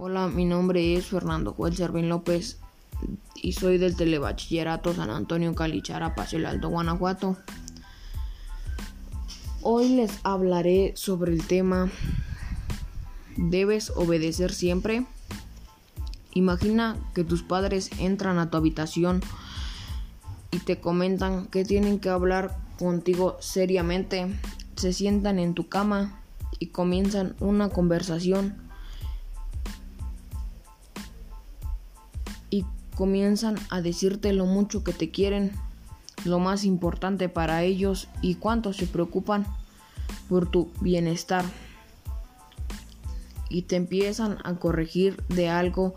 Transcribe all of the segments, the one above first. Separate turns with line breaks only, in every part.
Hola, mi nombre es Fernando Joel Servín López y soy del Telebachillerato San Antonio Calichara, Paso el Alto, Guanajuato. Hoy les hablaré sobre el tema ¿Debes obedecer siempre? Imagina que tus padres entran a tu habitación y te comentan que tienen que hablar contigo seriamente. Se sientan en tu cama y comienzan una conversación comienzan a decirte lo mucho que te quieren, lo más importante para ellos y cuánto se preocupan por tu bienestar. Y te empiezan a corregir de algo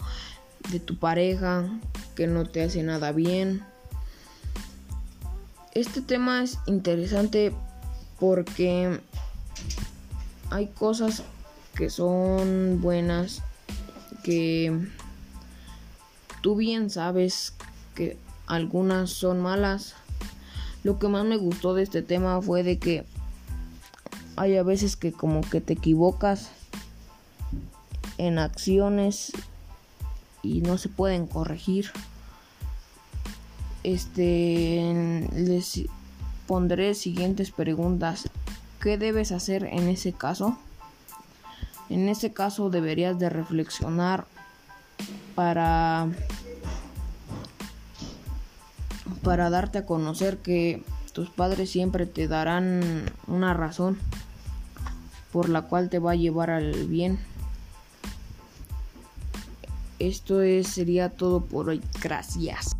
de tu pareja que no te hace nada bien. Este tema es interesante porque hay cosas que son buenas que Tú bien sabes que algunas son malas. Lo que más me gustó de este tema fue de que hay a veces que como que te equivocas en acciones y no se pueden corregir. Este les pondré siguientes preguntas. ¿Qué debes hacer en ese caso? En ese caso deberías de reflexionar para para darte a conocer que tus padres siempre te darán una razón por la cual te va a llevar al bien. Esto es, sería todo por hoy. Gracias.